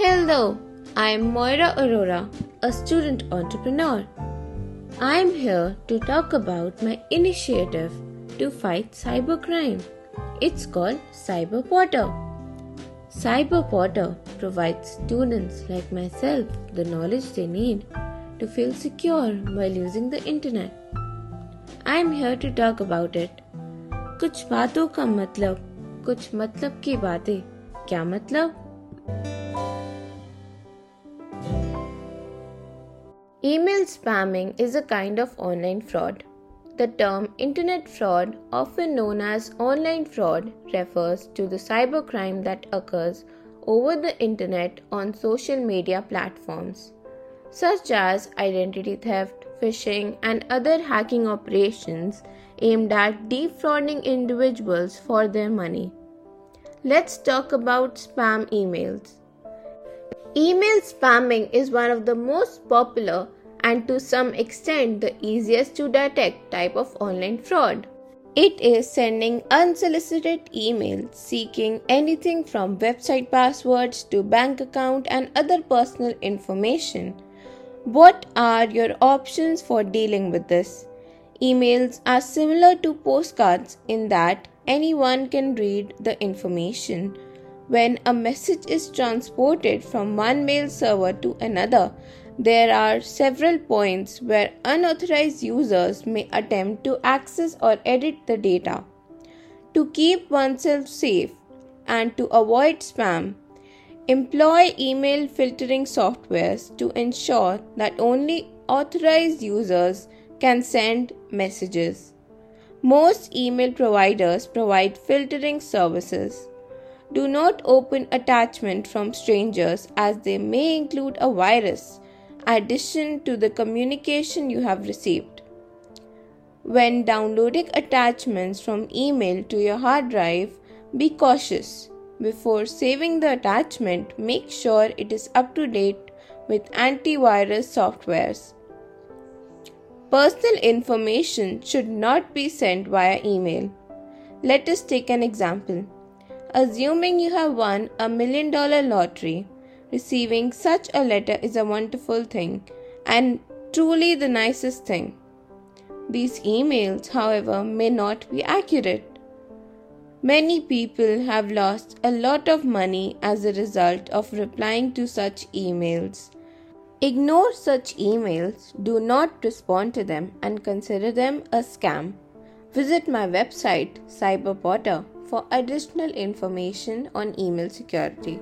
Hello, I am Moira Aurora, a student entrepreneur. I am here to talk about my initiative to fight cybercrime. It's called Cyber Potter. Cyber Potter provides students like myself the knowledge they need to feel secure while using the internet. I am here to talk about it. कुछ बातों का मतलब कुछ मतलब की बातें क्या मतलब Email spamming is a kind of online fraud. The term internet fraud, often known as online fraud, refers to the cybercrime that occurs over the internet on social media platforms, such as identity theft, phishing, and other hacking operations aimed at defrauding individuals for their money. Let's talk about spam emails. Email spamming is one of the most popular and to some extent the easiest to detect type of online fraud. It is sending unsolicited emails seeking anything from website passwords to bank account and other personal information. What are your options for dealing with this? Emails are similar to postcards in that anyone can read the information when a message is transported from one mail server to another, there are several points where unauthorized users may attempt to access or edit the data. To keep oneself safe and to avoid spam, employ email filtering softwares to ensure that only authorized users can send messages. Most email providers provide filtering services. Do not open attachment from strangers as they may include a virus addition to the communication you have received. When downloading attachments from email to your hard drive, be cautious. Before saving the attachment, make sure it is up to date with antivirus softwares. Personal information should not be sent via email. Let us take an example. Assuming you have won a million dollar lottery, receiving such a letter is a wonderful thing and truly the nicest thing. These emails, however, may not be accurate. Many people have lost a lot of money as a result of replying to such emails. Ignore such emails, do not respond to them, and consider them a scam. Visit my website, CyberPotter, for additional information on email security.